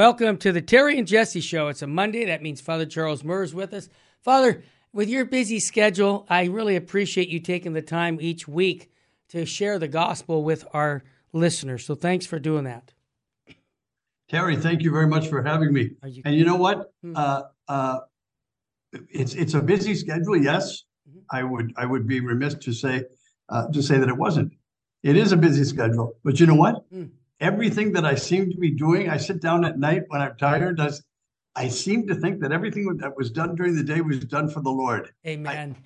Welcome to the Terry and Jesse Show. It's a Monday. That means Father Charles Murr is with us. Father, with your busy schedule, I really appreciate you taking the time each week to share the gospel with our listeners. So thanks for doing that. Terry, thank you very much for having me. You- and you know what? Hmm. Uh, uh, it's it's a busy schedule. Yes, Mhm. I would I would be remiss to say uh, to say that it wasn't. It is a busy schedule, but you know what? Hmm. Everything that I seem to be doing, I sit down at night when I'm tired. i seem to think that everything that was done during the day was done for the Lord. Amen.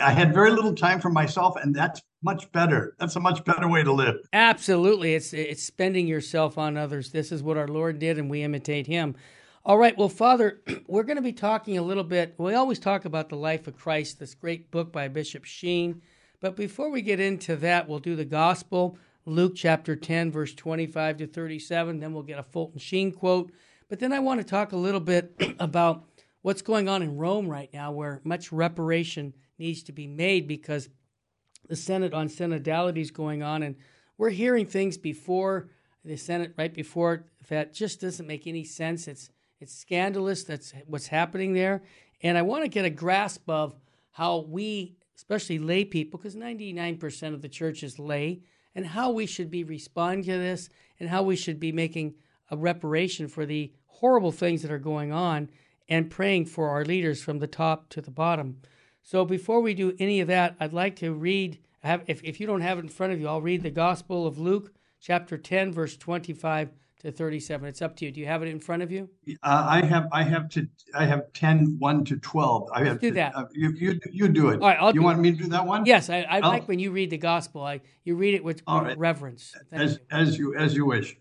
I had very little time for myself, and that's much better. That's a much better way to live. Absolutely. It's it's spending yourself on others. This is what our Lord did and we imitate him. All right, well Father, we're going to be talking a little bit. We always talk about the life of Christ, this great book by Bishop Sheen. But before we get into that, we'll do the gospel, Luke chapter 10 verse 25 to 37, then we'll get a Fulton Sheen quote. But then I want to talk a little bit about what's going on in Rome right now where much reparation needs to be made because the Synod on synodality is going on, and we're hearing things before the Synod, right before it, that, just doesn't make any sense. It's it's scandalous. That's what's happening there, and I want to get a grasp of how we, especially lay people, because ninety nine percent of the church is lay, and how we should be responding to this, and how we should be making a reparation for the horrible things that are going on, and praying for our leaders from the top to the bottom. So before we do any of that, I'd like to read. Have, if, if you don't have it in front of you, I'll read the Gospel of Luke, chapter 10, verse 25 to 37. It's up to you. Do you have it in front of you? Uh, I have I have to I have 10, 1 to twelve. I have do to- that. uh, you you you do it. All right, I'll you want me to do that one? Yes, I, I like when you read the Gospel. I you read it with, All with right. reverence. Thank As you. as you as you wish.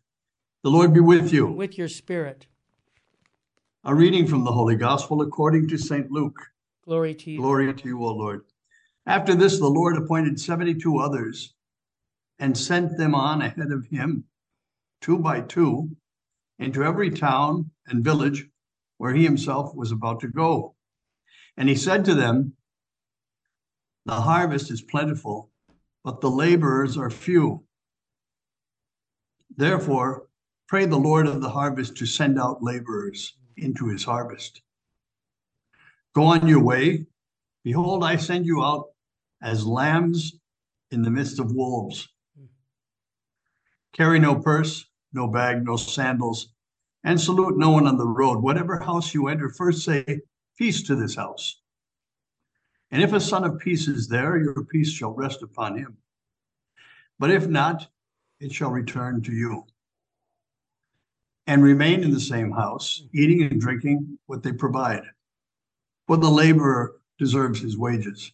The Lord be with you. With your spirit. A reading from the Holy Gospel according to Saint Luke. Glory to you. Glory to you, O Lord. After this, the Lord appointed 72 others and sent them on ahead of him, two by two, into every town and village where he himself was about to go. And he said to them, The harvest is plentiful, but the laborers are few. Therefore, pray the Lord of the harvest to send out laborers into his harvest. Go on your way. Behold, I send you out as lambs in the midst of wolves. Carry no purse, no bag, no sandals, and salute no one on the road. Whatever house you enter, first say, Peace to this house. And if a son of peace is there, your peace shall rest upon him. But if not, it shall return to you. And remain in the same house, eating and drinking what they provide. For the laborer deserves his wages.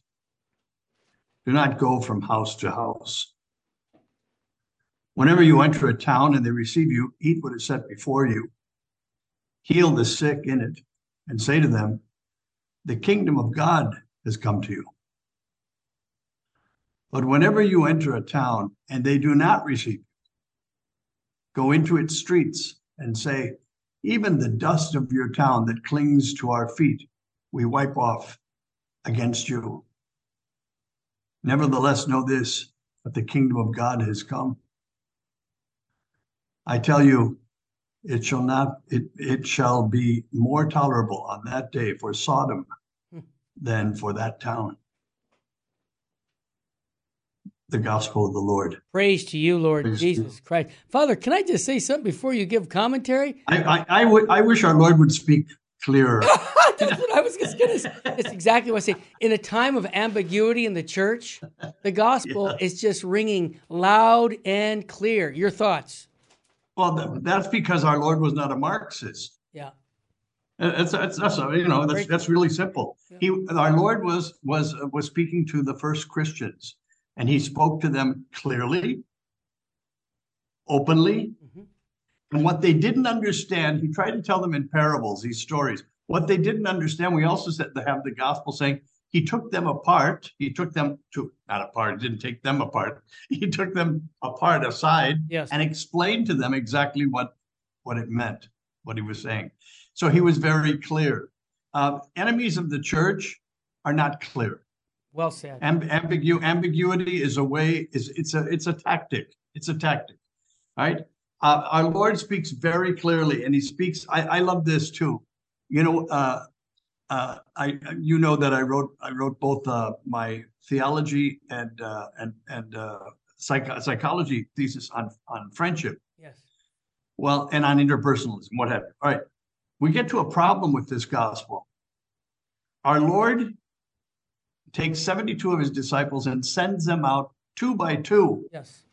Do not go from house to house. Whenever you enter a town and they receive you, eat what is set before you. Heal the sick in it, and say to them, The kingdom of God has come to you. But whenever you enter a town and they do not receive you, go into its streets and say, Even the dust of your town that clings to our feet, we wipe off against you. Nevertheless, know this that the kingdom of God has come. I tell you, it shall not, it, it shall be more tolerable on that day for Sodom hmm. than for that town. The gospel of the Lord. Praise to you, Lord Praise to you. Jesus Christ. Father, can I just say something before you give commentary? I, I, I would, I wish our Lord would speak clearer. That's what I was just going to say. That's exactly what I say. In a time of ambiguity in the church, the gospel Yeah. is just ringing loud and clear. Your thoughts? Well, that, that's because our Lord was not a Marxist. Yeah. That's, that's, that's, you know, that's, that's really simple. He, our Lord was, was, was speaking to the first Christians and he spoke to them clearly, openly. Mhm. And what they didn't understand, he tried to tell them in parables, these stories. What they didn't understand, we also said to have the gospel saying he took them apart. He took them to, not apart, didn't take them apart. He took them apart aside Yes. and explained to them exactly what, what it meant, what he was saying. So he was very clear. Uh, enemies of the church are not clear. Well said. Amb- ambigu- ambiguity is a way is it's a it's a tactic it's a tactic right Uh, our Lord speaks very clearly, and He speaks. I, I love this too. You know, uh, uh, I you know that I wrote I wrote both uh, my theology and uh, and and uh, psych- psychology thesis on on friendship. Yes. Well, and on interpersonalism, what have you. All right, we get to a problem with this gospel. Our Lord takes 72 of his disciples and sends them out two by two. Yes.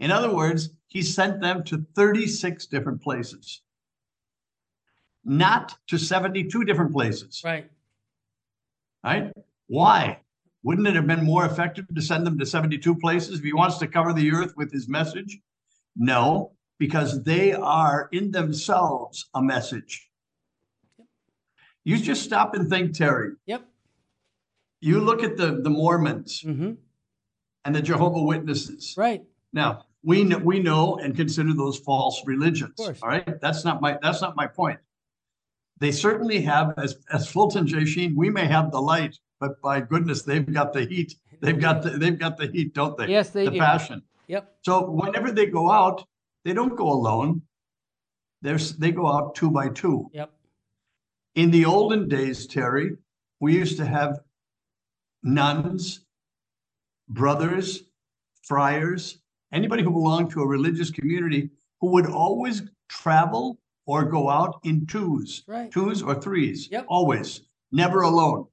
In other words, he sent them to 36 different places, not to 72 different places. Right. Right? Why? Wouldn't it have been more effective to send them to 72 places if he wants to cover the earth with his message? No, because they are in themselves a message. You just stop and think, Terry. Yep. You look at the, the Mormons Mm-hmm. and the Jehovah Witnesses. Right. Now, we know, we know and consider those false religions. All right, that's not my that's not my point. They certainly have, as as Fulton J. Sheen, we may have the light, but by goodness, they've got the heat. They've got the they've got the heat, don't they? Yes, they the do. passion. Yep. So whenever they go out, they don't go alone. There's they go out two by two. Yep. In the olden days, Terry, we used to have nuns, brothers, friars, anybody who belonged to a religious community who would always travel or go out in twos, Right. twos or threes, Yep. always, never alone.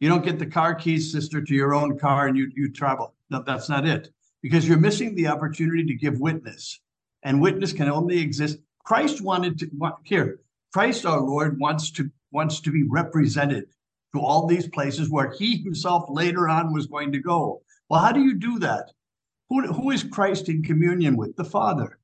You don't get the car keys, sister, to your own car and you, you travel. No, that's not it. Because you're missing the opportunity to give witness. And witness can only exist. Christ wanted to here, Christ our Lord wants to wants to be represented to all these places where he himself later on was going to go. Well, how do you do that? Who, who is Christ in communion with? The Father.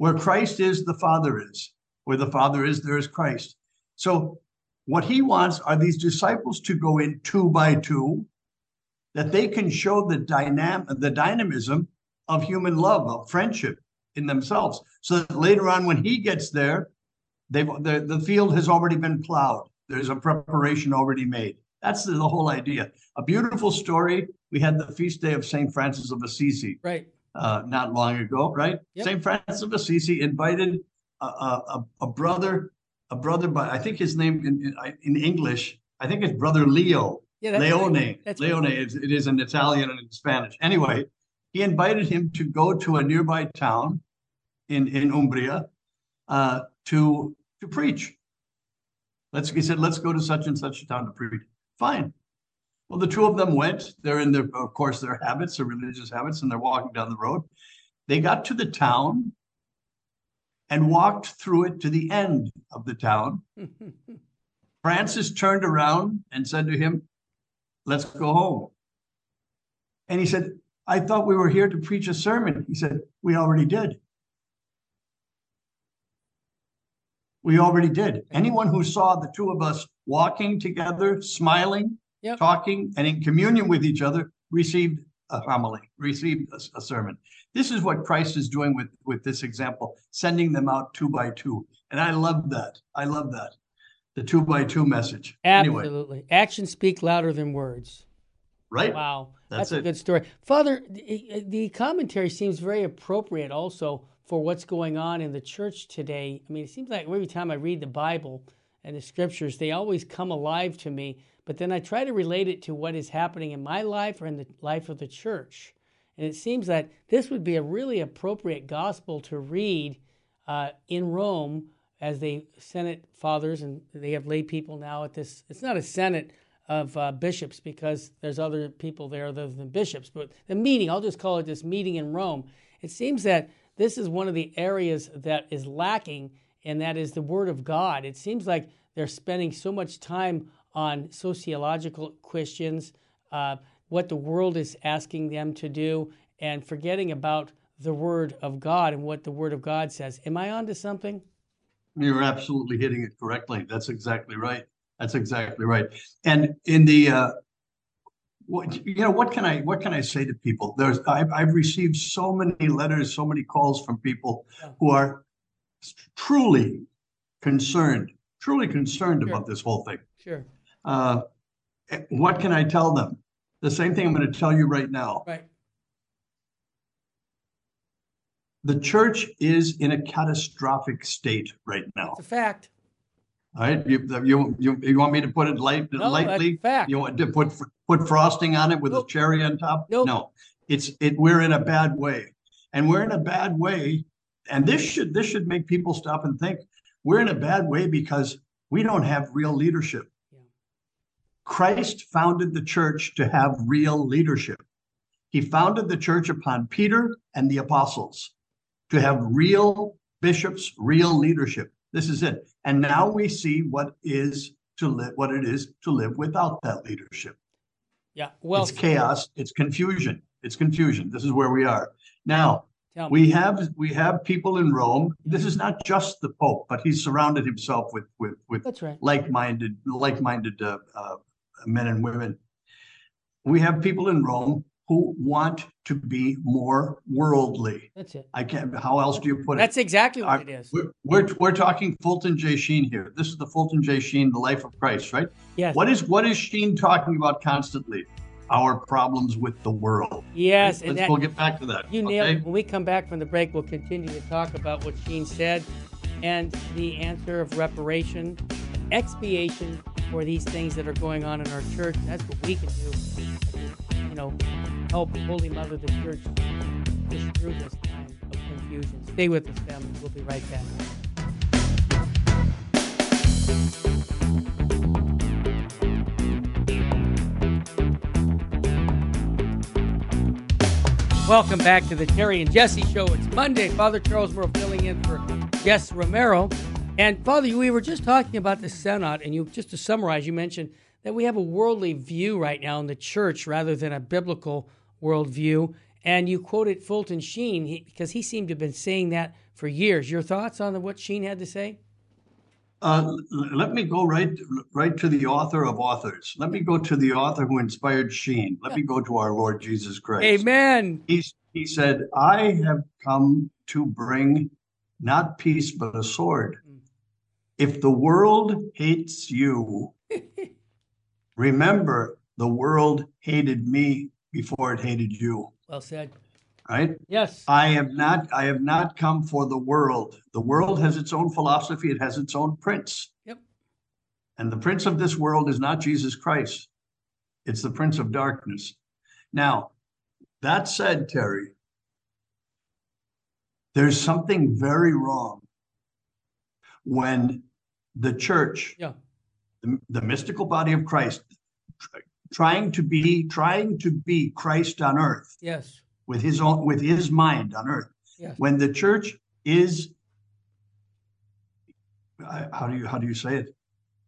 Where Christ is, the Father is. Where the Father is, there is Christ. So what he wants are these disciples to go in two by two, that they can show the dynam the dynamism of human love, of friendship in themselves. So that later on, when he gets there, they've the, the field has already been plowed. There's a preparation already made. That's the, the whole idea. A beautiful story. We had the feast day of St. Francis of Assisi Right. Uh, not long ago, right? Yep. St. Francis of Assisi invited a, a, a- brother, a brother by I think his name in, in, English, I think it's brother Leo, Yeah. That's Leone. right. That's Leone, right. it is in Italian and in Spanish. Anyway, he invited him to go to a nearby town in, in Umbria uh, to, to preach. Let's, he said, let's go to such and such a town to preach. Fine. Well, the two of them went. They're in their, of course, their habits, their religious habits, and they're walking down the road. They got to the town and walked through it to the end of the town. Francis turned around and said to him, Let's go home. And he said, I thought we were here to preach a sermon. He said, We already did. We already did. Anyone who saw the two of us walking together, smiling, Yep. talking, and in communion with each other received a homily, received a, a sermon. This is what Christ is doing with, with this example, sending them out two by two. And I love that. I love that. The two by two message. Anyway, Absolutely. Actions speak louder than words. right? Wow, That's that's, a good story, Father. The, the commentary seems very appropriate also for what's going on in the church today. I mean, it seems like every time I read the Bible and the scriptures, they always come alive to me. But then I try to relate it to what is happening in my life or in the life of the church, and it seems that this would be a really appropriate gospel to read uh, in Rome as they Synod fathers and they have lay people now at this. It's not a Synod of uh, bishops because there's other people there other than bishops, but the meeting, I'll just call it this meeting in Rome. It seems that this is one of the areas that is lacking, and that is the Word of God. It seems like they're spending so much time on sociological questions, uh, what the world is asking them to do, and forgetting about the Word of God and what the Word of God says. Am I onto something? You're absolutely hitting it correctly. That's exactly right. That's exactly right. And in the, uh, what, you know, what can I, what can I say to people? There's, I've, I've received so many letters, so many calls from people who are truly concerned, truly concerned Sure. about this whole thing. Sure. Uh, what can I tell them? The same thing I'm going to tell you right now. Right. The church is in a catastrophic state right now. It's a fact. All right, you, you, you, you want me to put it light, No, lightly? fact. You want to put, put frosting on it with a cherry on top? Nope. No, it's, it, we're in a bad way. And we're in a bad way, and this should, this should make people stop and think. We're in a bad way because we don't have real leadership. Christ founded the church to have real leadership. He founded the church upon Peter and the apostles to have real bishops, real leadership. This is it. And now we see what is to live, what it is to live without that leadership. Yeah. Well, it's chaos. It's confusion. It's confusion. This is where we are now. We have we have people in Rome. This is not just the Pope, but he's surrounded himself with with with right. like-minded like-minded uh, uh, men and women. We have people in Rome who want to be more worldly. That's it. I can't. How else do you put it? That's exactly what Our- it is. We're, we're we're talking Fulton J. Sheen here. This is the Fulton J. Sheen, the life of Christ, right? Yes. What is what is Sheen talking about constantly? Our problems with the world. Yes, and that, we'll get back to that. You nailed it. When we come back from the break, we'll continue to talk about what Sheen said and the answer of reparation, expiation for these things that are going on in our church. That's what we can do. You know, help Holy Mother the Church push through this time of confusion. Stay with us, family. We'll be right back. Welcome back to the Terry and Jesse Show. It's Monday. Father Charles Murr filling in for Jess Romero. And Father, we were just talking about the Synod, and you just to summarize, you mentioned that we have a worldly view right now in the church rather than a biblical worldview. And you quoted Fulton Sheen he, because he seemed to have been saying that for years. Your thoughts on what Sheen had to say? Uh, let me go right right to the author of authors. Let me go to the author who inspired Sheen. Let me go to our Lord Jesus Christ. Amen. He's, he said, I have come to bring not peace, but a sword. If the world hates you, remember the world hated me before it hated you, Well said. right? Yes. I have not I have not come for the world. The world has its own philosophy, it has its own prince. Yep. And the prince of this world is not Jesus Christ. It's the prince of darkness. Now, that said, Terry, there's something very wrong when the church, Yeah. the, the mystical body of Christ, trying to be trying to be Christ on earth Yes. with his own with his mind on earth Yes. when the church is I- how do you how do you say it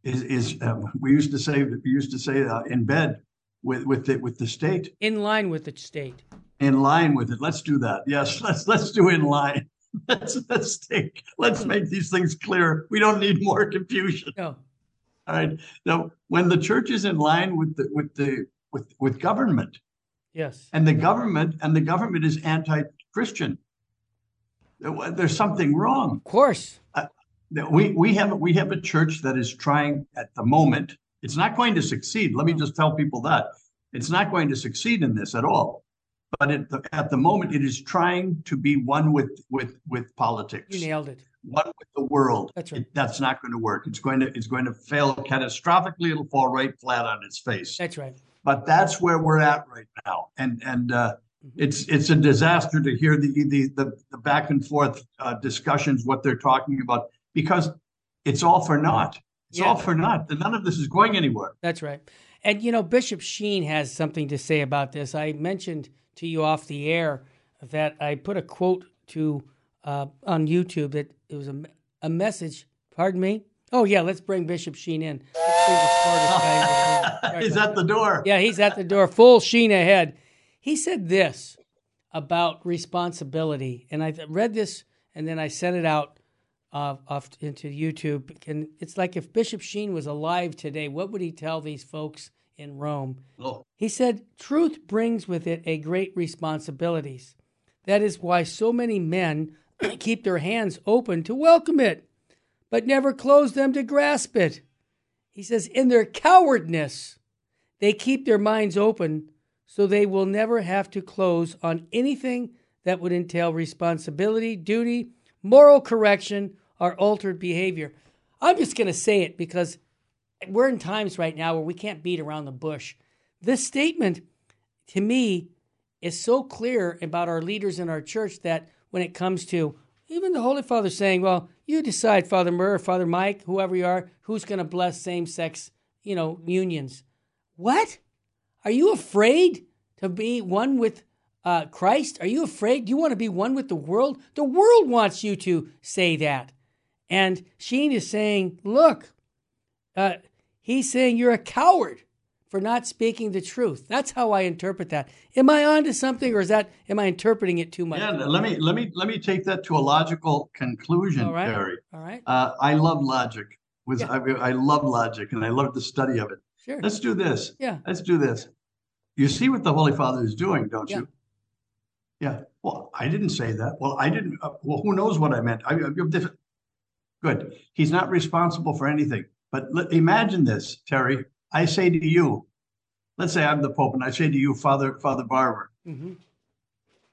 is is um, we used to say we used to say uh, in bed with with the with the state In line with the state. in line with it let's do that yes let's let's do in line let's let's take let's make these things clear. We don't need more confusion. No. all right. Now when the church is in line with the with the with with government. Yes. and the government and the government is anti-christian. There's something wrong. Of course. Uh, that we we have we have a church that is trying at the moment. It's not going to succeed. Let me hmm. just tell people that. It's not going to succeed in this at all but at the, at the moment it is trying to be one with with with politics You nailed it. one with the world That's right. It- that's not going to work it's going to it's going to fail catastrophically it'll fall right flat on its face That's right. but that's where we're at right now and and uh Mhm. it's it's a disaster to hear the the the, the back and forth uh, discussions what they're talking about because it's all for naught it's Yeah. all for naught none of this is going anywhere That's right. And you know, Bishop Sheen has something to say about this. I mentioned to you off the air that I put a quote to uh, on YouTube that it was a, a message. Pardon me. Oh yeah, let's bring Bishop Sheen in. Let's the smartest guy in the room. Sorry at the door Yeah, he's at the door, full sheen ahead. He said this about responsibility, and I read this and then I sent it out uh, off into YouTube. And it's like if Bishop Sheen was alive today, what would he tell these folks in Rome? Oh, He said, Truth brings with it a great responsibilities. That is why so many men keep their hands open to welcome it, but never close them to grasp it. He says, In their cowardness, they keep their minds open so they will never have to close on anything that would entail responsibility, duty, moral correction, or altered behavior. I'm just going to say it because we're in times right now where we can't beat around the bush. This statement, to me, is so clear about our leaders in our church that when it comes to even the Holy Father saying, well, you decide, Father Murr, Father Mike, whoever you are, who's going to bless same sex, you know, unions. What? Are you afraid to be one with uh, Christ? Are you afraid? Do you want to be one with the world? The world wants you to say that. And Sheen is saying, look, uh, he's saying you're a coward for not speaking the truth. That's how I interpret that. Am I onto something, or is that am I interpreting it too much? Yeah, let me let me let me take that to a logical conclusion, All right. Terry. All right. Uh, I love logic. Was Yeah. I, I love logic, and I love the study of it. Sure. Let's do this. Yeah. Let's do this. You see what the Holy Father is doing, don't Yeah. you? Yeah. Well, I didn't say that. Well, I didn't. Uh, well, who knows what I meant? I, I'm different. Good. He's not responsible for anything. But imagine this, Terry. I say to you, let's say I'm the Pope, and I say to you, Father, Father Barber, hmm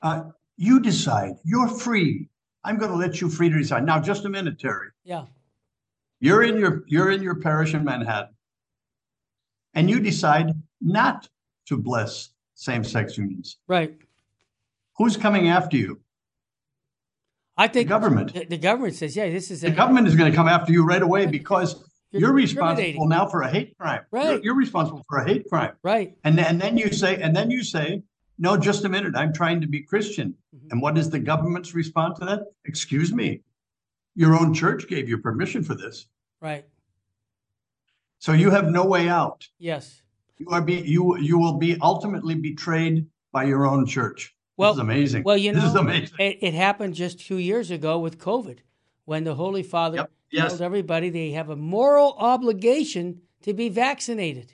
uh, you decide. You're free. I'm going to let you free to decide. Now, just a minute, Terry. Yeah. You're in your you're in your parish in Manhattan, and you decide not to bless same-sex unions. Right. Who's coming after you? I think The government. The, the government says, yeah, this is The a, government is going to come after you right away because You're you're, responsible now for a hate crime. You're- Right. You're, responsible for a hate crime, right. and then, and then you say, and then you say, no, just a minute. I'm trying to be Christian. Mhm. And what is the government's response to that? Excuse me, your own church gave you permission for this, Right. so you have no way out. Yes. You are be you you will be ultimately betrayed by your own church. Well- this is amazing. Well, you this is know, amazing. It, it happened just two years ago with COVID, when the Holy Father Yep. Yes. told everybody they have a moral obligation to be vaccinated.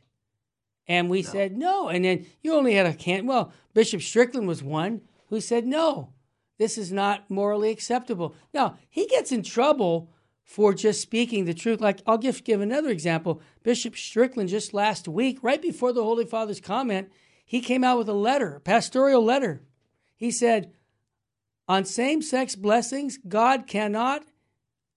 And we said no. And then you only had a can. Well, Bishop Strickland was one who said no, this is not morally acceptable. Now he gets in trouble for just speaking the truth. Like I'll give give another example. Bishop Strickland just last week, right before the Holy Father's comment, he came out with a letter, a pastoral letter. He said, on same-sex blessings, God cannot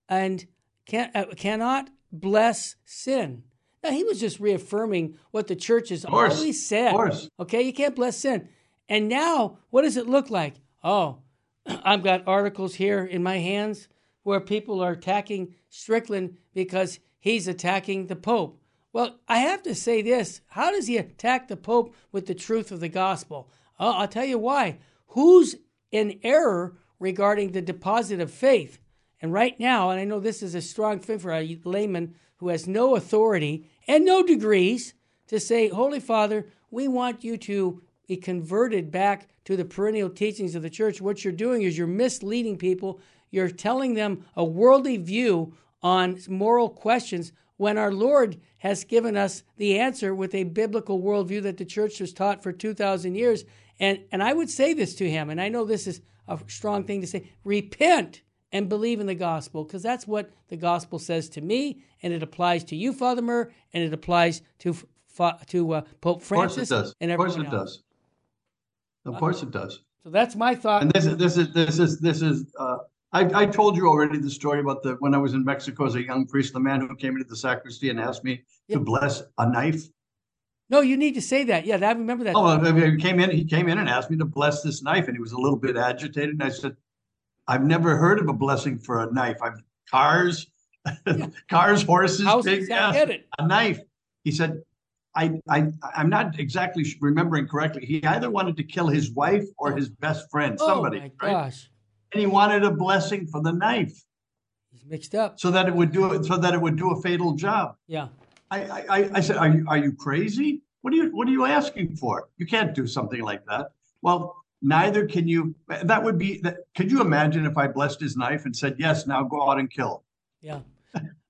and can, uh, cannot bless sin. Now he was just reaffirming what the church has course, always said. of course. Okay, you can't bless sin. And now, what does it look like? Oh, I've got articles here in my hands where people are attacking Strickland because he's attacking the Pope. Well, I have to say this. How does he attack the Pope with the truth of the gospel? Oh, I'll tell you why. Who's in error regarding the deposit of faith? And right now, and I know this is a strong thing for a layman who has no authority and no degrees to say, Holy Father, we want you to be converted back to the perennial teachings of the church. What you're doing is you're misleading people. You're telling them a worldly view on moral questions when our Lord has given us the answer with a biblical worldview that the church has taught for 2,000 years. And, and I would say this to him, and I know this is a strong thing to say repent and believe in the gospel, because that's what the gospel says to me, and it applies to you, Father Murr, and it applies to to uh, Pope Of course Francis it does. and Of course it else. does. Of course it does. So that's my thought. And this is this is this is this is uh I, I told you already the story about the when I was in Mexico as a young priest, the man who came into the sacristy and asked me Yep. to bless a knife. no, you need to say that. Yeah, I remember that. Oh, he came in, he came in and asked me to bless this knife, and he was a little bit agitated. And I said, I've never heard of a blessing for a knife. I've cars, cars, horses, pigs, yeah, get it. a knife. He said, I, I, I'm not exactly remembering correctly. He either wanted to kill his wife or his best friend, oh somebody, oh my right? gosh, And he wanted a blessing for the knife he's mixed up. so that it would do it, so that it would do a fatal job. Yeah, I, I, I- I said, are you, are you crazy? What are you, what are you asking for? You can't do something like that. Well, neither can you. That would be, that, could you imagine if I blessed his knife and said, yes, now go out and kill? yeah.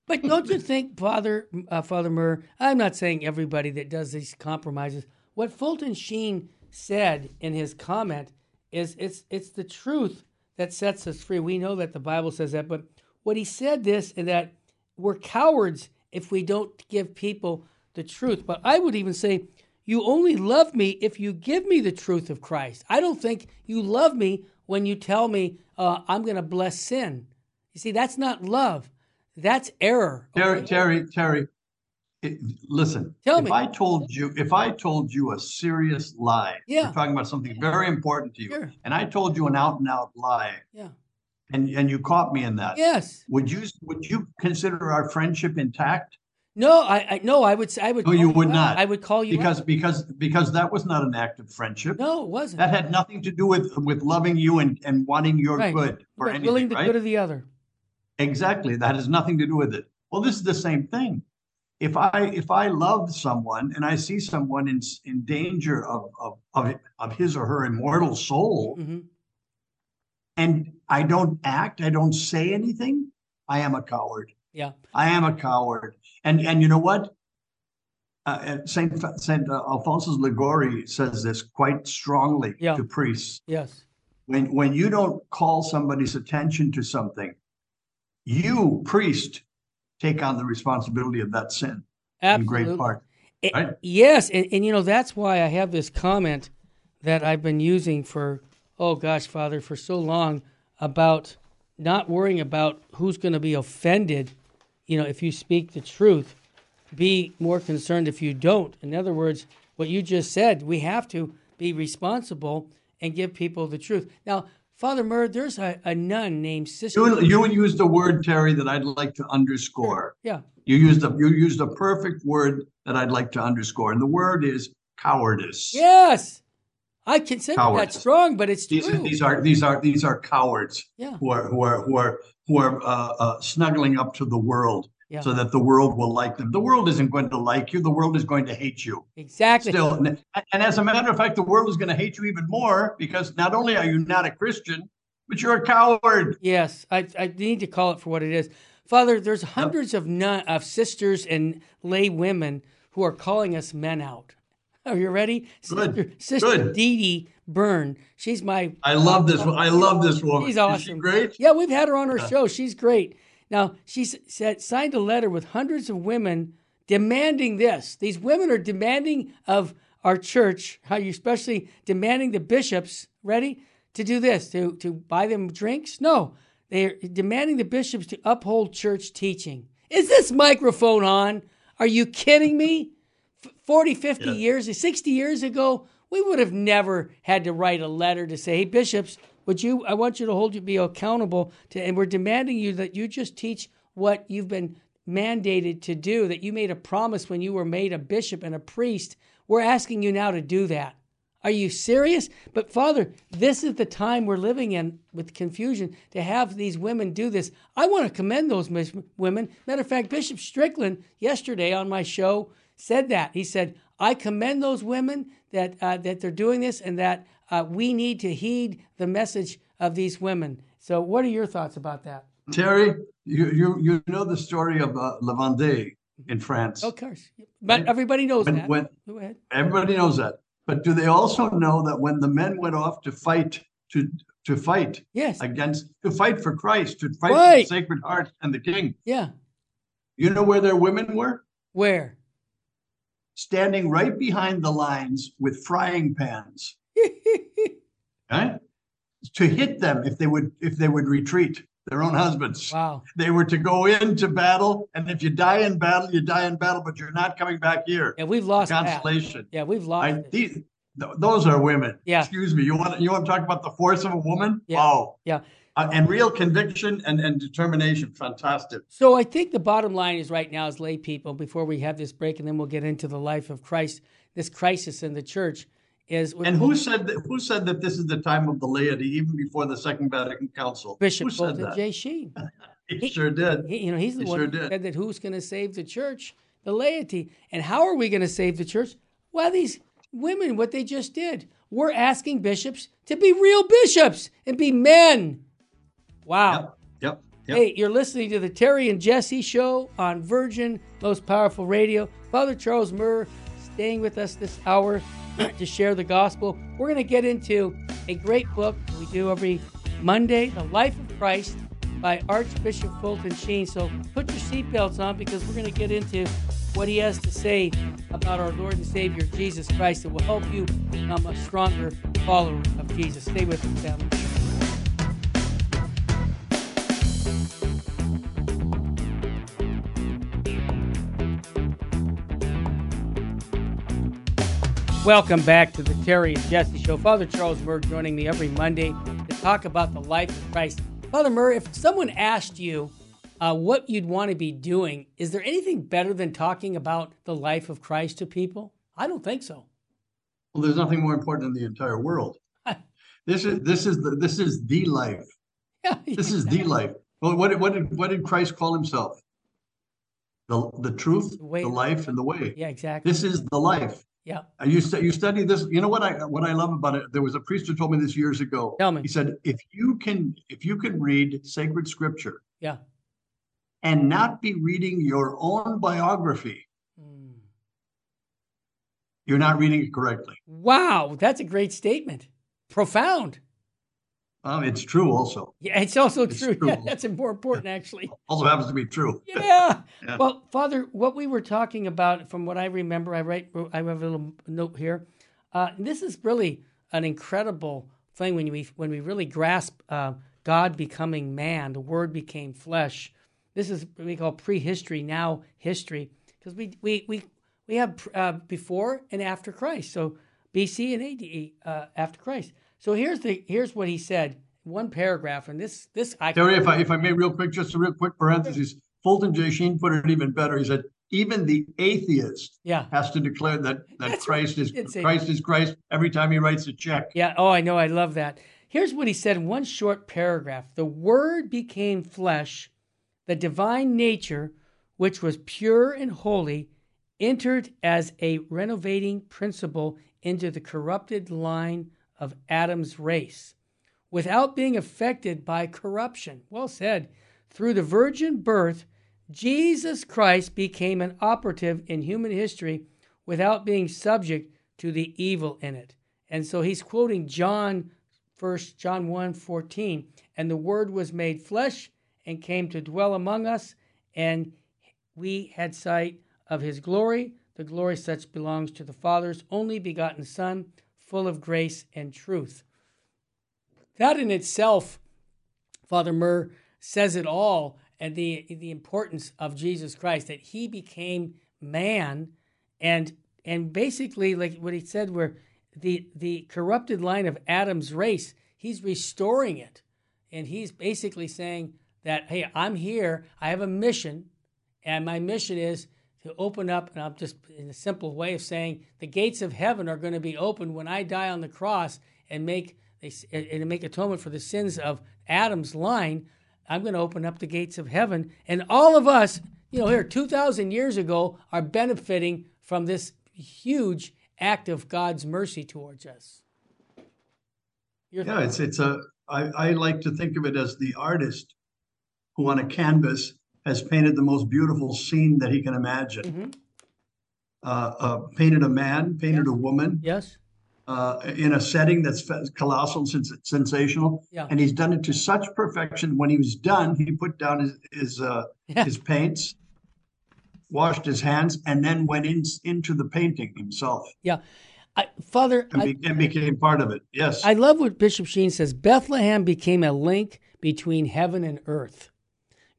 But don't you think, Father uh, Father Murr? I'm not saying everybody that does these compromises. What Fulton Sheen said in his comment is it's it's the truth that sets us free. We know that the Bible says that, but what he said this and that we're cowards if we don't give people the truth. But I would even say you only love me if you give me the truth of Christ. I don't think you love me when you tell me uh, I'm going to bless sin. You see, that's not love. That's error. Terry, okay? Terry, Terry, it, listen. Tell if me. I told you, if I told you a serious lie, Yeah. we're talking about something very important to you, Sure. and I told you an out and out lie, Yeah. and and you caught me in that. Yes. Would you would you consider our friendship intact? No, I, I no, I would say I would. No, you would out. not. I would call you Because out. because because that was not an act of friendship. No, it wasn't. That had nothing to do with with loving you and and wanting your Right. good for Right, anything, willing the right? good of the other. Exactly. That has nothing to do with it. Well, this is the same thing. If I if I love someone and I see someone in in danger of of of, of his or her immortal soul, hmm and I don't act, I don't say anything, I am a coward. Yeah. I am a coward. And and you know what? Uh, Saint Saint uh, Alphonsus Liguori says this quite strongly Yeah. to priests. Yes. When when you don't call somebody's attention to something, you priest take on the responsibility of that sin in Absolutely. great part. Right? Yes, and, and you know that's why I have this comment that I've been using for oh gosh, Father, for so long about not worrying about who's going to be offended. You know, if you speak the truth, be more concerned if you don't. In other words, what you just said, we have to be responsible and give people the truth. Now, Father Murr, there's a, a nun named Sister. You you used a word, Terry, that I'd like to underscore. Yeah, You used a you used a perfect word that I'd like to underscore, and the word is cowardice. yes, I consider that strong, but it's These, true. these are these are these are cowards yeah, who are who are who are who are uh, uh, snuggling up to the world yeah, so that the world will like them. The world isn't going to like you. The world is going to hate you. exactly. Still, and, and as a matter of fact, the world is going to hate you even more because not only are you not a Christian, but you're a coward. Yes, I, I need to call it for what it is. Father, there's hundreds of nun, of sisters and lay women who are calling us men out. Are you ready? Good, Sister, Sister good. Dede Byrne. She's my. I love this. Uh, one. I love this woman. She's Is she awesome. great? Yeah, we've had her on our show. She's great. Now, she said, signed a letter with hundreds of women demanding this. These women are demanding of our church, how you especially demanding the bishops, ready, to do this, to, to buy them drinks? No, they're demanding the bishops to uphold church teaching. Is this microphone on? Are you kidding me? F- 40, 50 Yeah. years, 60 years ago, we would have never had to write a letter to say, hey, bishops, would you, I want you to hold you, be accountable to, and we're demanding you that you just teach what you've been mandated to do, that you made a promise when you were made a bishop and a priest. We're asking you now to do that. Are you serious? But Father, this is the time we're living in with confusion to have these women do this. I want to commend those women. Matter of fact, Bishop Strickland yesterday on my show said that. He said, "I commend those women that uh, that they're doing this and that uh, we need to heed the message of these women." So, what are your thoughts about that? Terry, you you you know the story of uh, La Vendée in France. Of course, but everybody knows When- that. when- Go ahead. Everybody knows that. But do they also know that when the men went off to fight to to fight Yes. against to fight for Christ, to fight Right. for the Sacred Heart and the King, Yeah. you know where their women were? Where? Standing right behind the lines with frying pans, right? To hit them if they would if they would retreat, their own husbands. wow. They were to go into battle, and if you die in battle, you die in battle, but you're not coming back here. Yeah, we've lost that. Consolation. Yeah, we've lost. I, these, th- those are women. Yeah. Excuse me. You want you want to talk about the force of a woman? Yeah. Wow. Yeah. Uh, and real conviction and, and determination. Fantastic. So I think the bottom line is right now, as lay people, before we have this break, and then we'll get into the life of Christ, this crisis in the church is And who said that? Who said that this is the time of the laity, even before the Second Vatican Council? Bishop Who said that? J. Sheen. He sure did. He, you know, he's the He one sure who did. said that who's going to save the church? The laity. And how are we going to save the church? Well, these women, what they just did. We're asking bishops to be real bishops and be men. Wow. Yep. Yep. Yep. Hey, you're listening to the Terry and Jesse show on Virgin Most Powerful Radio. Father Charles Murr staying with us this hour to share the gospel. We're going to get into a great book we do every Monday, The Life of Christ by Archbishop Fulton Sheen. So put your seatbelts on because we're going to get into what he has to say about our Lord and Savior Jesus Christ that will help you become a stronger follower of Jesus. Stay with us, family. Welcome back to the Terry and Jesse Show. Father Charles Murr joining me every Monday to talk about the life of Christ. Father Murr, if someone asked you uh, what you'd want to be doing, is there anything better than talking about the life of Christ to people? I don't think so. Well, there's nothing more important in the entire world. this is this is the this is the life. Yeah, this is the life. Well, what did what did what did Christ call himself? The the truth, the, way, the life, and the way. Yeah, exactly. This is the life. Yeah. You you study this. You know what I what I love about it. There was a priest who told me this years ago. Tell me. He said, if you can if you can read sacred scripture. Yeah. And not be reading your own biography. Mm. You're not reading it correctly. Wow, that's a great statement. Profound. Um, it's true also. Yeah, it's also it's true. true. Yeah, that's more important, actually. also happens to be true. Yeah. yeah. Well, Father, what we were talking about, from what I remember, I write, I have a little note here. Uh, this is really an incredible thing when we when we really grasp uh, God becoming man. The Word became flesh. This is what we call prehistory, now history, because we we we we have uh, before and after Christ. So BC and AD uh, after Christ. So here's the here's what he said. One paragraph, and this this I Terry, if I if I may, real quick, just a real quick parenthesis. Fulton J. Sheen put it even better. He said, even the atheist yeah. has to declare that that That's Christ is Christ is Christ every time he writes a check. Yeah. Oh, I know. I love that. Here's what he said in one short paragraph: The Word became flesh. The divine nature, which was pure and holy, entered as a renovating principle into the corrupted line of Adam's race without being affected by corruption. Well said. Through the virgin birth, Jesus Christ became an operative in human history without being subject to the evil in it. And so he's quoting John, first John 1 14. And the word was made flesh and came to dwell among us, and we had sight of his glory, the glory such belongs to the Father's only begotten Son full of grace and truth. That in itself, Father Murr says it all and the, the importance of Jesus Christ, that he became man and and basically like what he said where the the corrupted line of Adam's race, he's restoring it. And he's basically saying that, hey, I'm here, I have a mission, and my mission is to open up, and I'm just in a simple way of saying the gates of heaven are going to be opened when I die on the cross and make and make atonement for the sins of Adam's line. I'm going to open up the gates of heaven, and all of us, you know, here 2,000 years ago, are benefiting from this huge act of God's mercy towards us. Your yeah, thoughts? it's it's a. I, I like to think of it as the artist who on a canvas has painted the most beautiful scene that he can imagine. Mm-hmm. Uh, uh, painted a man, painted a woman. Yes. Uh, in a setting that's colossal, sens- sensational, yeah. and he's done it to such perfection. When he was done, he put down his his, uh, yeah. his paints, washed his hands, and then went in, into the painting himself. Yeah, I, Father, and, be, and, became part of it. Yes, I love what Bishop Sheen says. Bethlehem became a link between heaven and earth.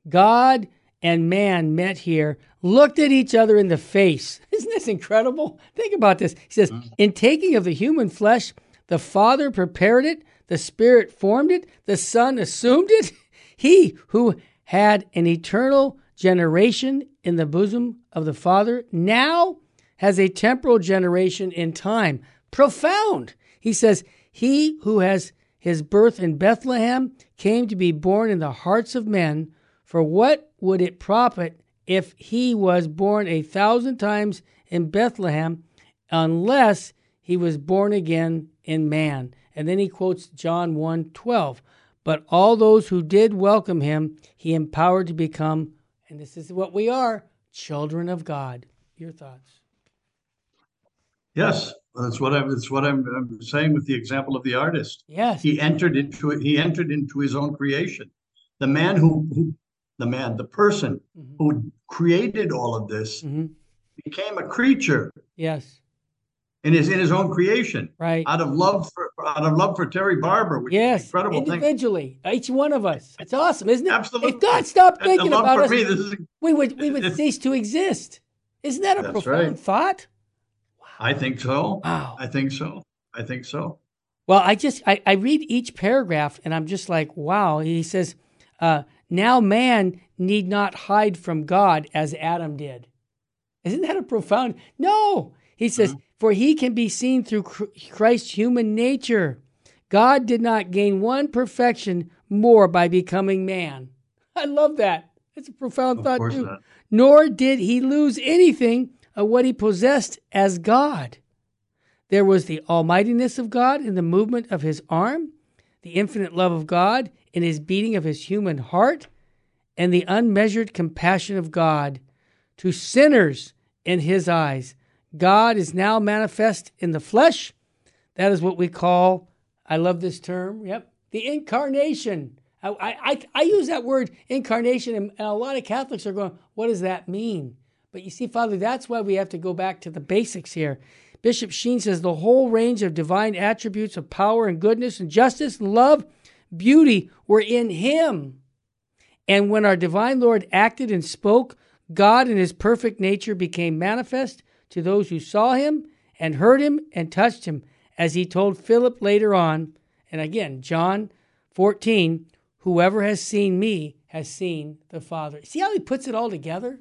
God and man met here, looked at each other in the face. Isn't this incredible? Think about this. He says, mm-hmm. In taking of the human flesh, the Father prepared it, the Spirit formed it, the Son assumed it. He who had an eternal generation in the bosom of the Father now has a temporal generation in time. Profound. He says, He who has his birth in Bethlehem came to be born in the hearts of men for what would it profit if he was born a thousand times in Bethlehem unless he was born again in man? And then he quotes John 1 12. But all those who did welcome him, he empowered to become, and this is what we are, children of God. Your thoughts? Yes, that's what I'm. That's what I'm, I'm, saying with the example of the artist. Yes, he entered into. He entered into his own creation. The man who, who the man, the person mm-hmm. who created all of this, mm-hmm. became a creature. Yes. In his in his own creation, right? Out of love for out of love for Terry Barber, which yes, is incredible individually, thing. each one of us. It's awesome, isn't it? Absolutely. If God stopped thinking about us, me, is, we would we would cease to exist. Isn't that a profound right. thought? Wow. I think so. Wow. I think so. I think so. Well, I just I, I read each paragraph and I'm just like, wow. He says, uh, now man need not hide from God as Adam did. Isn't that a profound? No, he says, mm-hmm. for he can be seen through Christ's human nature. God did not gain one perfection more by becoming man. I love that. It's a profound of thought too. Not. Nor did he lose anything of what he possessed as God. There was the almightiness of God in the movement of his arm, the infinite love of God in his beating of his human heart, and the unmeasured compassion of God to sinners in his eyes. God is now manifest in the flesh. That is what we call, I love this term, yep, the incarnation. I, I, I use that word incarnation, and, a lot of Catholics are going, what does that mean? But you see, Father, that's why we have to go back to the basics here. Bishop Sheen says the whole range of divine attributes of power and goodness and justice and love, beauty were in him. And when our divine Lord acted and spoke, God in his perfect nature became manifest to those who saw him and heard him and touched him, as he told Philip later on. And again, John 14, whoever has seen me has seen the Father. See how he puts it all together?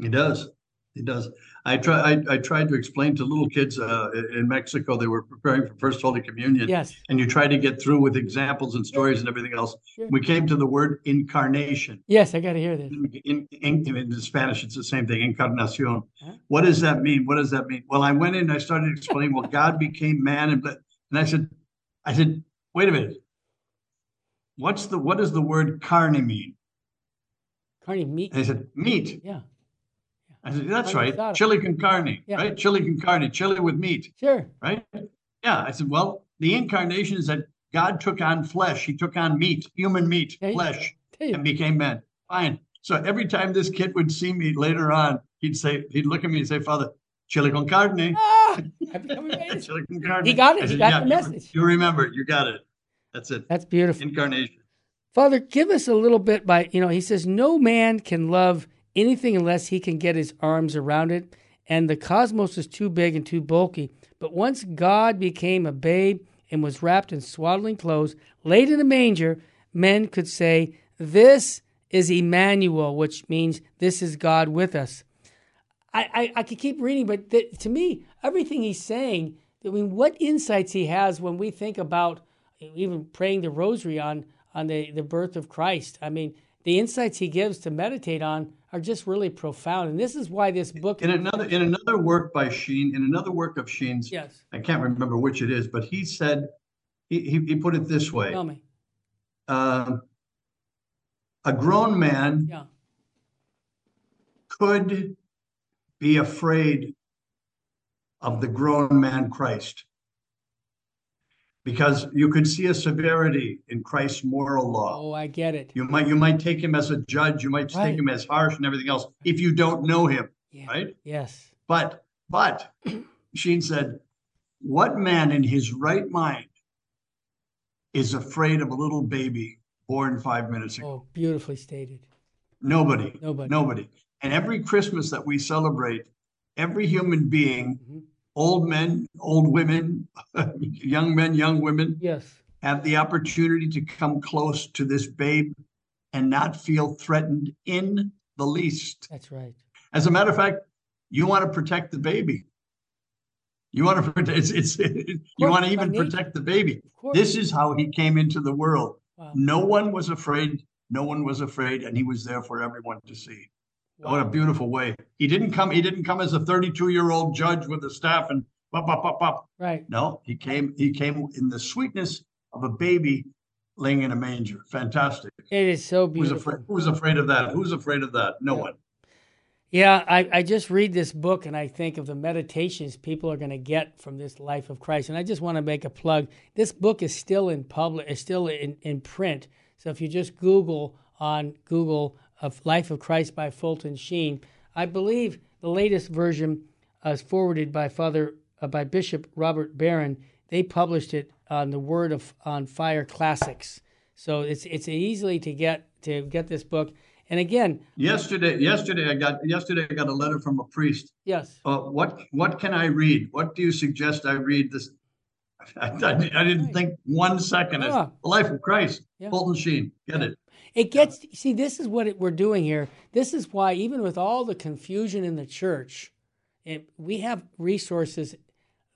He does. He does. I try. I, I tried to explain to little kids uh, in Mexico. They were preparing for First Holy Communion. Yes. And you try to get through with examples and stories and everything else. Sure. We came to the word incarnation. Yes, I got to hear this. In, in, in, in, Spanish, it's the same thing. Encarnacion. Huh? What does that mean? What does that mean? Well, I went in. and I started explaining. well, God became man, and and I said, I said, wait a minute. What's the what does the word carne mean? Carne meat. And I said meat. Yeah. I said, that's right. Chili con carne, yeah. right? Chili con carne, chili with meat. Sure. Right? Yeah. I said, well, the incarnation is that God took on flesh. He took on meat, human meat, flesh, and became man. Fine. So every time this kid would see me later on, he'd say, he'd look at me and say, Father, chili con carne. Ah, chili con carne. He got it. Said, he got yeah, the message. You, you remember it. You got it. That's it. That's beautiful. Incarnation. Father, give us a little bit by, you know, he says, no man can love anything unless he can get his arms around it. And the cosmos is too big and too bulky. But once God became a babe and was wrapped in swaddling clothes, laid in a manger, men could say, This is Emmanuel, which means this is God with us. I, I, I could keep reading, but th- to me, everything he's saying, I mean, what insights he has when we think about even praying the rosary on, on the, the birth of Christ. I mean, the insights he gives to meditate on are just really profound. And this is why this book in another in another work by Sheen, in another work of Sheen's, yes, I can't remember which it is, but he said he he, he put it this way. Tell me. Uh, a grown man yeah. could be afraid of the grown man Christ because you could see a severity in Christ's moral law. Oh, I get it. You might you might take him as a judge, you might right. take him as harsh and everything else if you don't know him, yeah. right? Yes. But but Sheen said, what man in his right mind is afraid of a little baby born five minutes ago? Oh, beautifully stated. Nobody. Nobody. Nobody. And every Christmas that we celebrate, every human being mm-hmm old men, old women, young men, young women yes. have the opportunity to come close to this babe and not feel threatened in the least. That's right. As a matter of fact, you want to protect the baby. You want to protect it's, it's you want to even protect the baby. This is how he came into the world. Wow. No one was afraid. No one was afraid, and he was there for everyone to see. What a beautiful way. He didn't come. He didn't come as a 32 year old judge with a staff and pop, pop, pop, pop. Right. No, he came. He came in the sweetness of a baby laying in a manger. Fantastic. It is so beautiful. Who's afraid, who's afraid of that? Who's afraid of that? No yeah. one. Yeah, I, I just read this book and I think of the meditations people are going to get from this life of Christ. And I just want to make a plug. This book is still in public, is still in, in print. So if you just Google on Google of Life of Christ by Fulton Sheen. I believe the latest version uh, is forwarded by Father uh, by Bishop Robert Barron. They published it on the Word of on Fire Classics. So it's it's easily to get to get this book. And again, yesterday, yesterday I got yesterday I got a letter from a priest. yes, Uh, what what can I read? What do you suggest I read? This I, I, I didn't think one second. Ah. life of Christ. Yeah. Fulton Sheen, get it? It gets see this is what it, we're doing here. This is why even with all the confusion in the church, it, we have resources.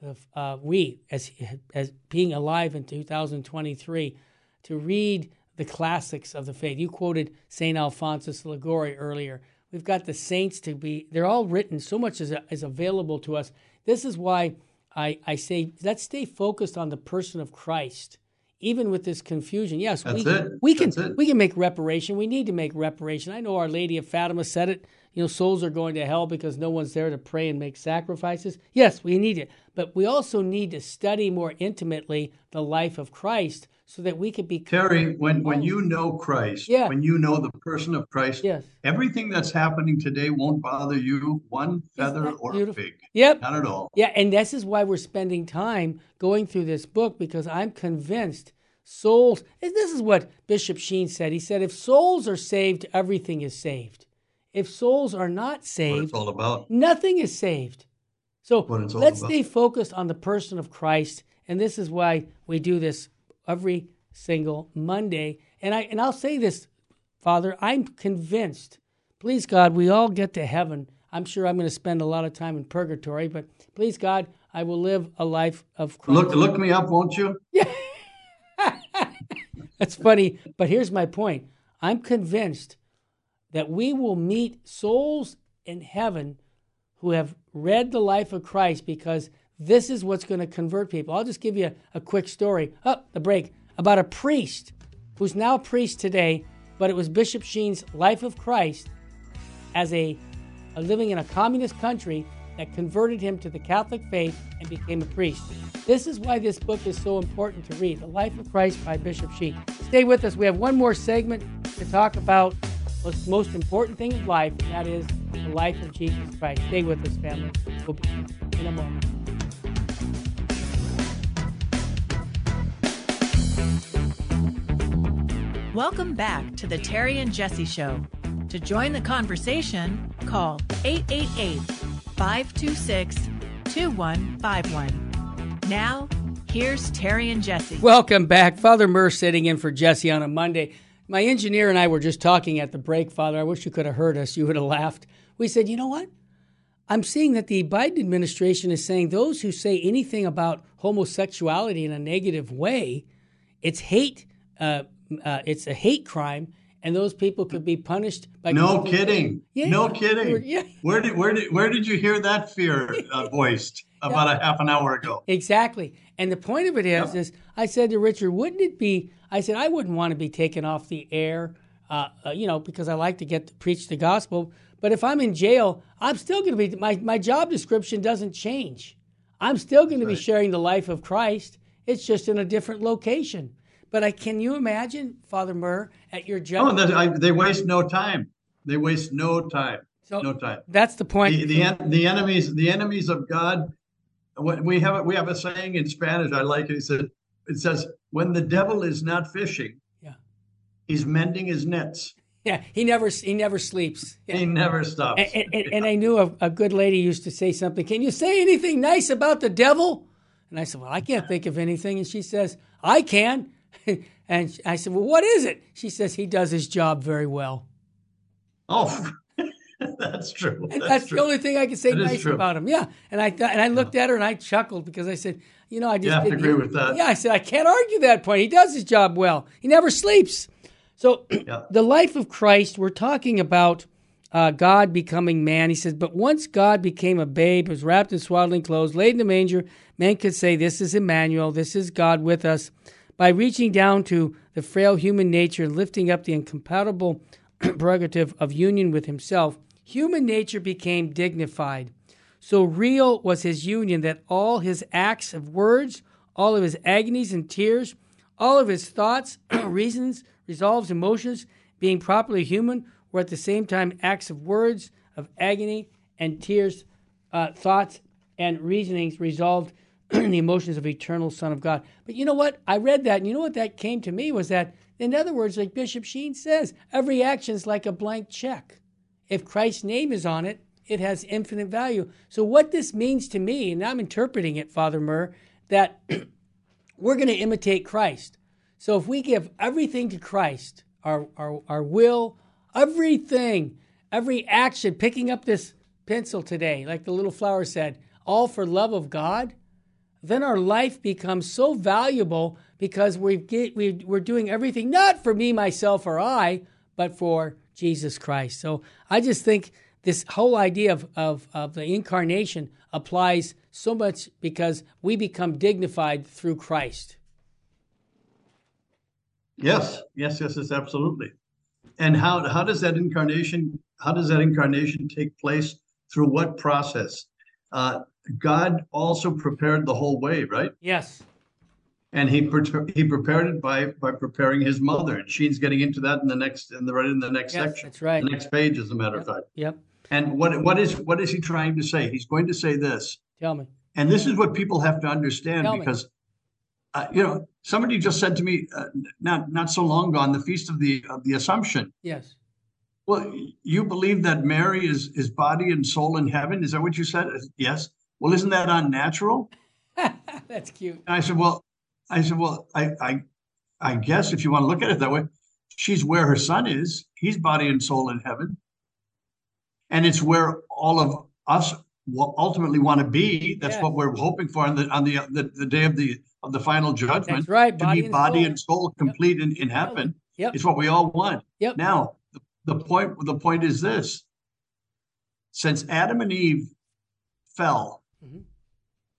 Of, uh, we as as being alive in 2023 to read the classics of the faith. You quoted Saint Alphonsus Liguori earlier. We've got the saints to be. They're all written. So much is is available to us. This is why I I say let's stay focused on the person of Christ even with this confusion, yes, That's we, it. we can That's it. we can make reparation. We need to make reparation. I know Our Lady of Fatima said it. You know, souls are going to hell because no one's there to pray and make sacrifices. Yes, we need it, but we also need to study more intimately the life of Christ so that we can be. Terry, when when you know Christ, Yeah. when you know the person of Christ, Yes. everything that's happening today won't bother you one feather or beautiful? fig. Yep. Not at all. Yeah, and this is why we're spending time going through this book because I'm convinced souls. This is what Bishop Sheen said. He said, if souls are saved, everything is saved. If souls are not saved, all about. nothing is saved. So What it's all let's about. stay focused on the person of Christ, and this is why we do this every single Monday. And I and I'll say this, Father, I'm convinced. Please God, we all get to heaven. I'm sure I'm going to spend a lot of time in purgatory, but please God, I will live a life of Christ. Look look me up, won't you? Yeah. That's funny, but here's my point. I'm convinced that we will meet souls in heaven who have read the life of Christ because this is what's going to convert people. I'll just give you a, a quick story. Up oh, the break about a priest who's now a priest today, but it was Bishop Sheen's life of Christ as a, a living in a communist country that converted him to the Catholic faith and became a priest. This is why this book is so important to read The Life of Christ by Bishop Sheen. Stay with us. We have one more segment to talk about what's the most important thing in life, and that is the life of Jesus Christ. Stay with us, family. We'll be in a moment. Welcome back to the Terry and Jesse Show. To join the conversation, call 888 526 2151. Now, here's Terry and Jesse. Welcome back. Father Murr sitting in for Jesse on a Monday. My engineer and I were just talking at the break, Father. I wish you could have heard us. You would have laughed. We said, you know what? I'm seeing that the Biden administration is saying those who say anything about homosexuality in a negative way, it's hate. Uh, uh, it's a hate crime, and those people could be punished by. No kidding. Yeah. No kidding. Yeah. Where did where did where did you hear that fear uh, voiced about a half an hour ago? Exactly. And the point of it is, Yep. is I said to Richard, wouldn't it be? I said I wouldn't want to be taken off the air, uh, uh, you know, because I like to get to preach the gospel. But if I'm in jail, I'm still going to be my my job description doesn't change. I'm still going to be right. sharing the life of Christ. It's just in a different location. But I can you imagine, Father Murr, at your Oh, job? that, I, they waste no time. They waste no time. So- no time. That's the point. The, the the enemies the enemies of God. We have a- we have a saying in Spanish. I like it. It says it says when the devil is not fishing, Yeah. he's mending his nets. yeah, he never he never sleeps. Yeah. He never stops. And, and, and I knew a, a good lady used to say something. Can you say anything nice about the devil? And I said, Well, I can't think of anything. And she says, I can. and I said, Well, what is it? She says, He does his job very well. oh, that's true. That's, that's, true. the only thing I can say That nice about him. Yeah. And I th- and I looked at her and I chuckled because I said, You know, I just You have to didn't- agree with that. Yeah, I said, I can't argue that point. He does his job well, he never sleeps. So, Yeah. the life of Christ, we're talking about uh, God becoming man. He says, But once God became a babe, was wrapped in swaddling clothes, laid in the manger, men could say, This is Emmanuel, this is God with us. By reaching down to the frail human nature and lifting up the incompatible prerogative of union with Himself, human nature became dignified. So real was his union that all his acts of words, all of his agonies and tears, all of his thoughts, reasons, resolves, emotions, being properly human, were at the same time acts of words, of agony and tears, uh, thoughts and reasonings resolved the emotions of eternal Son of God. But you know what? I read that, and you know what that came to me was that In other words, like Bishop Sheen says, every action is like a blank check. If Christ's name is on it, it has infinite value. So, what this means to me, and I'm interpreting it, Father Murr, that we're going to imitate Christ. So, if we give everything to Christ, our, our, our will, everything, every action, picking up this pencil today, like the little flower said, all for love of God, then our life becomes so valuable because we get, we, we're doing everything not for me, myself, or I, but for Jesus Christ. So I just think this whole idea of, of, of the incarnation applies so much because we become dignified through Christ. Yes, yes, yes, yes, absolutely. And how how does that incarnation how does that incarnation take place through what process? Uh, God also prepared the whole way, right? Yes. And he pre- he prepared it by by preparing his mother, and she's getting into that in the next in the right in the next yes, section. That's right. The next page, as a matter yep. of fact. Yep. And what what is what is he trying to say? He's going to say this. Tell me. And this is what people have to understand Tell because, uh, you know, somebody just said to me uh, not not so long ago on the feast of the of the Assumption. Yes. Well, you believe that Mary is is body and soul in heaven? Is that what you said? Yes. Well, isn't that unnatural? That's cute. And I said, well, I said, well, I, I, I guess if you want to look at it that way, she's where her son is. He's body and soul in heaven, and it's where all of us will ultimately want to be. That's Yeah. what we're hoping for on the on the, the the day of the of the final judgment. That's right. To Body be and body soul. and soul complete in, in heaven. Yep. It's what we all want. Yep. Now, the, the point the point is this: since Adam and Eve fell.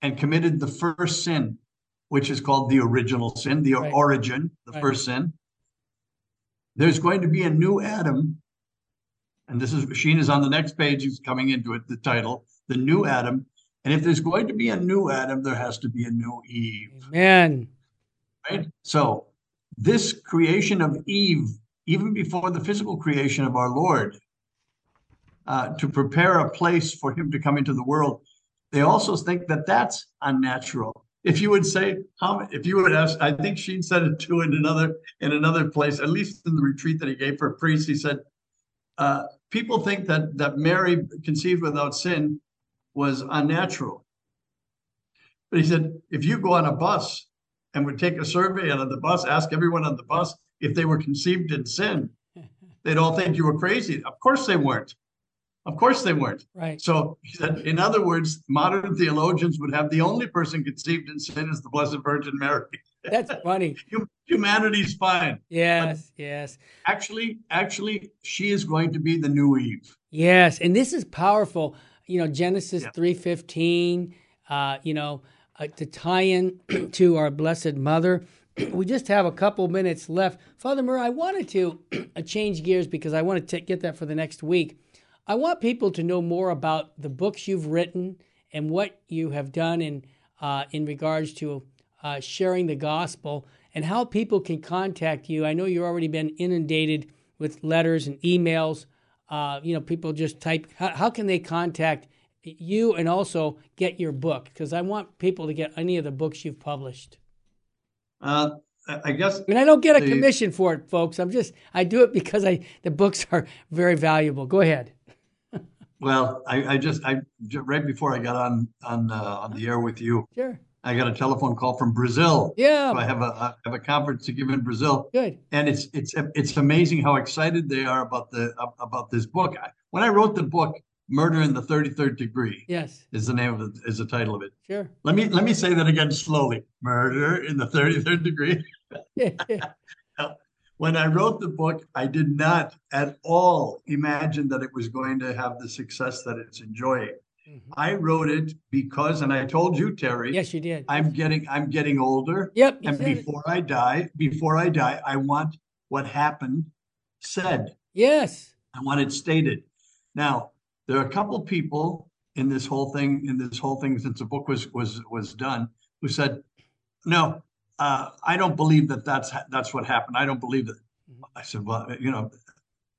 And committed the first sin, which is called the original sin, the Right. origin, the Right. first sin, there's going to be a new Adam. And this is Sheen is on the next page. He's coming into it. The title, the new Adam. And if there's going to be a new Adam, there has to be a new Eve Amen. right? So this creation of Eve, even before the physical creation of our Lord, uh, to prepare a place for him to come into the world, they also think that that's unnatural. If you would say, how, if you would ask, I think Sheen said it too in another in another place, at least in the retreat that he gave for priests, he said, uh, people think that that Mary conceived without sin was unnatural. But he said, if you go on a bus and would take a survey and on the bus, ask everyone on the bus if they were conceived in sin, they'd all think you were crazy. Of course they weren't. Of course they weren't. Right. So he said, in other words, modern theologians would have the only person conceived in sin is the Blessed Virgin Mary. That's funny. Humanity's fine. Yes. Yes. Actually, actually, she is going to be the new Eve. Yes, and this is powerful. You know, Genesis Yeah. three fifteen. Uh, you know, uh, to tie in to our Blessed Mother. We just have a couple minutes left, Father Murr. I wanted to change gears because I want to get that for the next week. I want people to know more about the books you've written and what you have done in uh, in regards to uh, sharing the gospel and how people can contact you. I know you've already been inundated with letters and emails. Uh, you know, people just type. How, how can they contact you and also get your book? Because I want people to get any of the books you've published. Uh, I guess And I don't get a The- commission for it, folks. I'm just I do it because I the books are very valuable. Go ahead. Well, I, I just I right before I got on on uh, on the air with you, Sure. I got a telephone call from Brazil. Yeah. So I have a I have a conference to give in Brazil, Good. and it's it's it's amazing how excited they are about the about this book. I, when I wrote the book, "Murder in the Thirty Third Degree" Yes. is the name of it, is the title of it. Sure. Let me let me say that again slowly. "Murder in the Thirty Third Degree." When I wrote the book, I did not at all imagine that it was going to have the success that it's enjoying. Mhm. I wrote it because, and I told you, Terry, yes, you did. I'm getting I'm getting older. Yep. And said it. before I die, before I die, I want what happened said. Yes. I want it stated. Now, there are a couple people in this whole thing, in this whole thing, since the book was was was done, who said, "No, uh, I don't believe that that's that's what happened. I don't believe it." Mhm. I said, "Well, you know,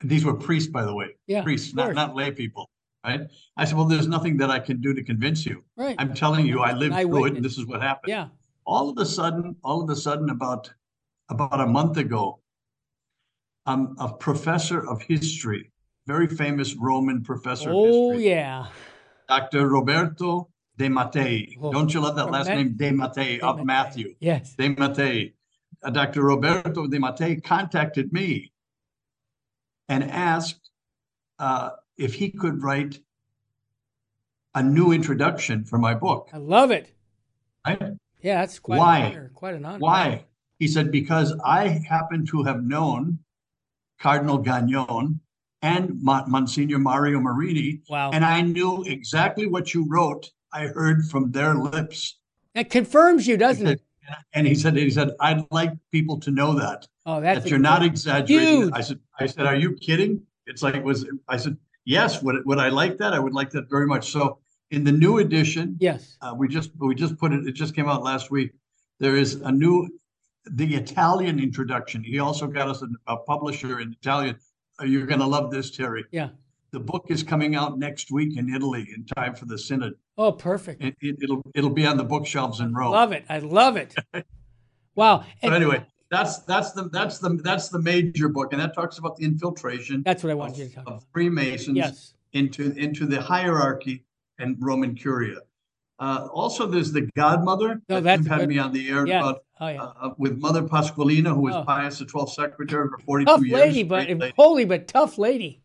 these were priests, by the way, Yeah. priests, not not lay people, right?" I said, "Well, there's nothing that I can do to convince you. Right. I'm telling you, I lived through it, and this is what happened." yeah. all of a sudden, all of a sudden, about about a month ago, um, a professor of history, very famous Roman professor Oh, of history, yeah. Dr. Roberto De Mattei. Oh, Don't you love that last Matt- name, De Mattei, of Mattei. Matthew? Yes. De Mattei. Uh, Dr. Roberto De Mattei contacted me and asked uh, if he could write a new introduction for my book. I love it. Right? Yeah, that's quite Why? an honor. Quite an honor. Why? He said, because I happen to have known Cardinal Gagnon and Monsignor Mario Marini, Wow. and I knew exactly what you wrote. I heard from their lips. That confirms you, doesn't it? And he said, he said, I'd like people to know that, Oh, that's that you're not exaggerating. Huge. I said, I said, are you kidding? It's like, was, I said, yes, would, would I like that? I would like that very much. So in the new edition, Yes. uh, we just we just put it. It just came out last week. There is a new, the Italian introduction. He also got us a, a publisher in Italian. You're going to love this, Terry. Yeah. The book is coming out next week in Italy in time for the synod. Oh, perfect. It, will it'll be on the bookshelves in Rome. Love it. I love it. Wow. And anyway, that's that's the that's the that's the major book, and that talks about the infiltration that's what I of, you to talk of about. Freemasons Yes. into into the hierarchy and Roman Curia. Uh, also, there's the Godmother. No, that that's you've had good. me on the air Yeah. about Oh, yeah. uh, with Mother Pasqualina, who was Oh. Pius the Twelfth secretary for 42 tough years. lady, but lady. holy but tough lady.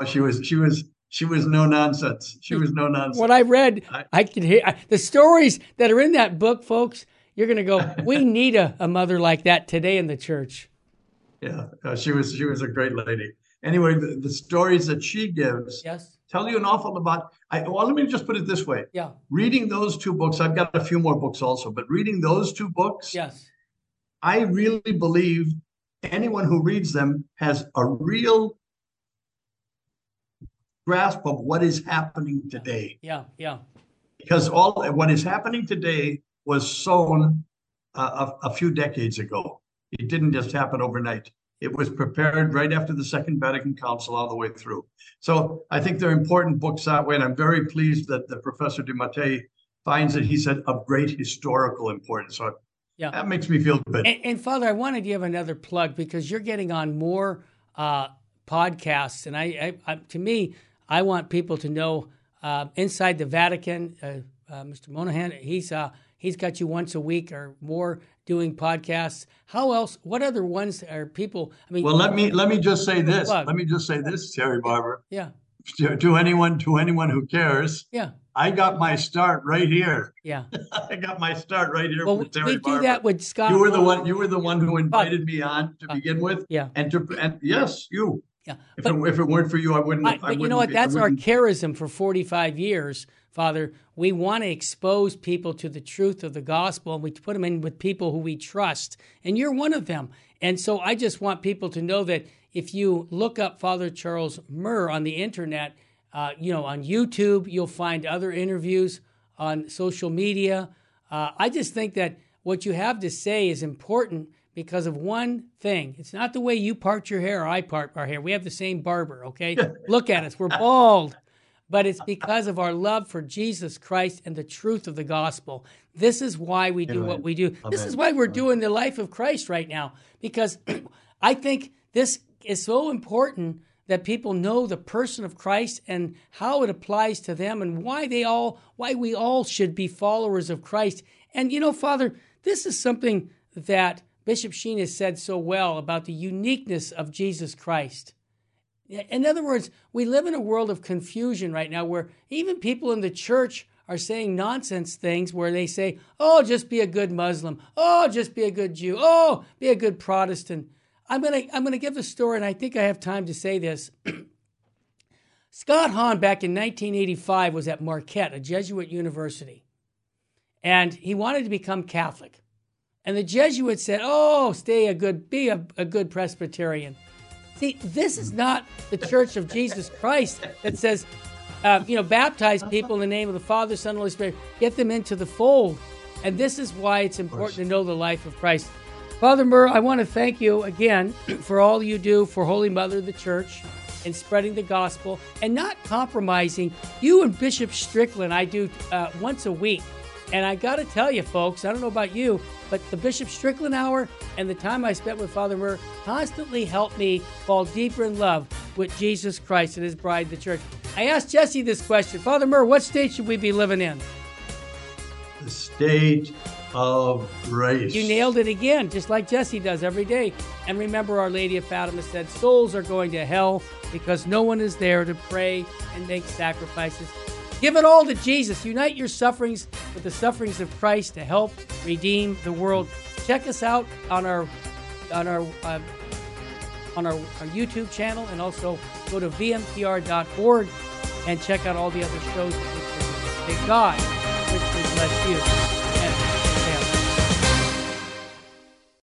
Oh, she was she was she was no nonsense. She was no nonsense. What I read, I- I could hear I, the stories that are in that book, folks. You're going to go, we need a, a mother like that today in the church. Yeah, uh, she was she was a great lady. Anyway, the, the stories that she gives Yes. tell you an awful lot about. I, well, let me just put it this way: Yeah. reading those two books, I've got a few more books also, but reading those two books, Yes. I really believe anyone who reads them has a real grasp of what is happening today. Yeah. Yeah. Because all what is happening today was sown uh, a, a few decades ago. It didn't just happen overnight. It was prepared right after the Second Vatican Council all the way through. So I think they're important books that way, and I'm very pleased that the Professor de Mattei finds that he said of great historical importance. So Yeah. that makes me feel good. And, and Father, I want to give another plug because you're getting on more uh, podcasts, and I, I, I, to me, I want people to know uh, inside the Vatican. Uh, uh, Mr. Moynihan, he's uh, he's got you once a week or more doing podcasts. How else? What other ones are people? I mean, Well, let me let me just say this. Plug. Let me just say this, Terry Barber. yeah, To, to anyone to anyone who cares, yeah, I got my start right here. yeah. I got my start right here Well, with Terry we do Barber. that with Scott. you were the one. You were the one who invited me on to begin with, Yeah, and to and yes, you. Yeah. If, But- it, if it weren't for you, I wouldn't. I, I but you wouldn't know what? be- That's our charism for 45 years, Father. We want to expose people to the truth of the gospel, and we put them in with people who we trust. And you're one of them. And so I just want people to know that if you look up Father Charles Murr on the internet, uh, you know, on YouTube, you'll find other interviews on social media. Uh, I just think that what you have to say is important because of one thing. It's not the way you part your hair or I part our hair. We have the same barber, okay? Look at us, we're bald. But it's because of our love for Jesus Christ and the truth of the gospel. This is why we do what we do. This is why we're doing the life of Christ right now because I think this is so important that people know the person of Christ and how it applies to them and why they all why we all should be followers of Christ. And you know, Father, this is something that Bishop Sheen has said so well about the uniqueness of Jesus Christ. In other words, we live in a world of confusion right now where even people in the church are saying nonsense things where they say, oh, just be a good Muslim. Oh, just be a good Jew. Oh, be a good Protestant. I'm going to I'm to give the story, and I think I have time to say this. Scott Hahn, back in 1985, was at Marquette, a Jesuit university, and he wanted to become Catholic. And the Jesuits said, oh, stay a good, be a, a good Presbyterian. See, this is not the Church of Jesus Christ that says, uh, you know, baptize people in the name of the Father, Son, and Holy Spirit, get them into the fold. And this is why it's important to know the life of Christ. Father Murr, I want to thank you again for all you do for Holy Mother the Church and spreading the gospel and not compromising. You and Bishop Strickland, I do uh, once a week. And I got to tell you, folks, I don't know about you, but the Bishop Strickland hour and the time I spent with Father Murr constantly helped me fall deeper in love with Jesus Christ and his bride, the church. I asked Jesse this question Father Murr, what state should we be living in? The state of grace. You nailed it again, just like Jesse does every day. And remember, Our Lady of Fatima said, Souls are going to hell because no one is there to pray and make sacrifices. Give it all to Jesus. Unite your sufferings with the sufferings of Christ to help redeem the world. Check us out on our on our uh, on our, our YouTube channel and also go to vmpr.org and check out all the other shows. May God richly bless you.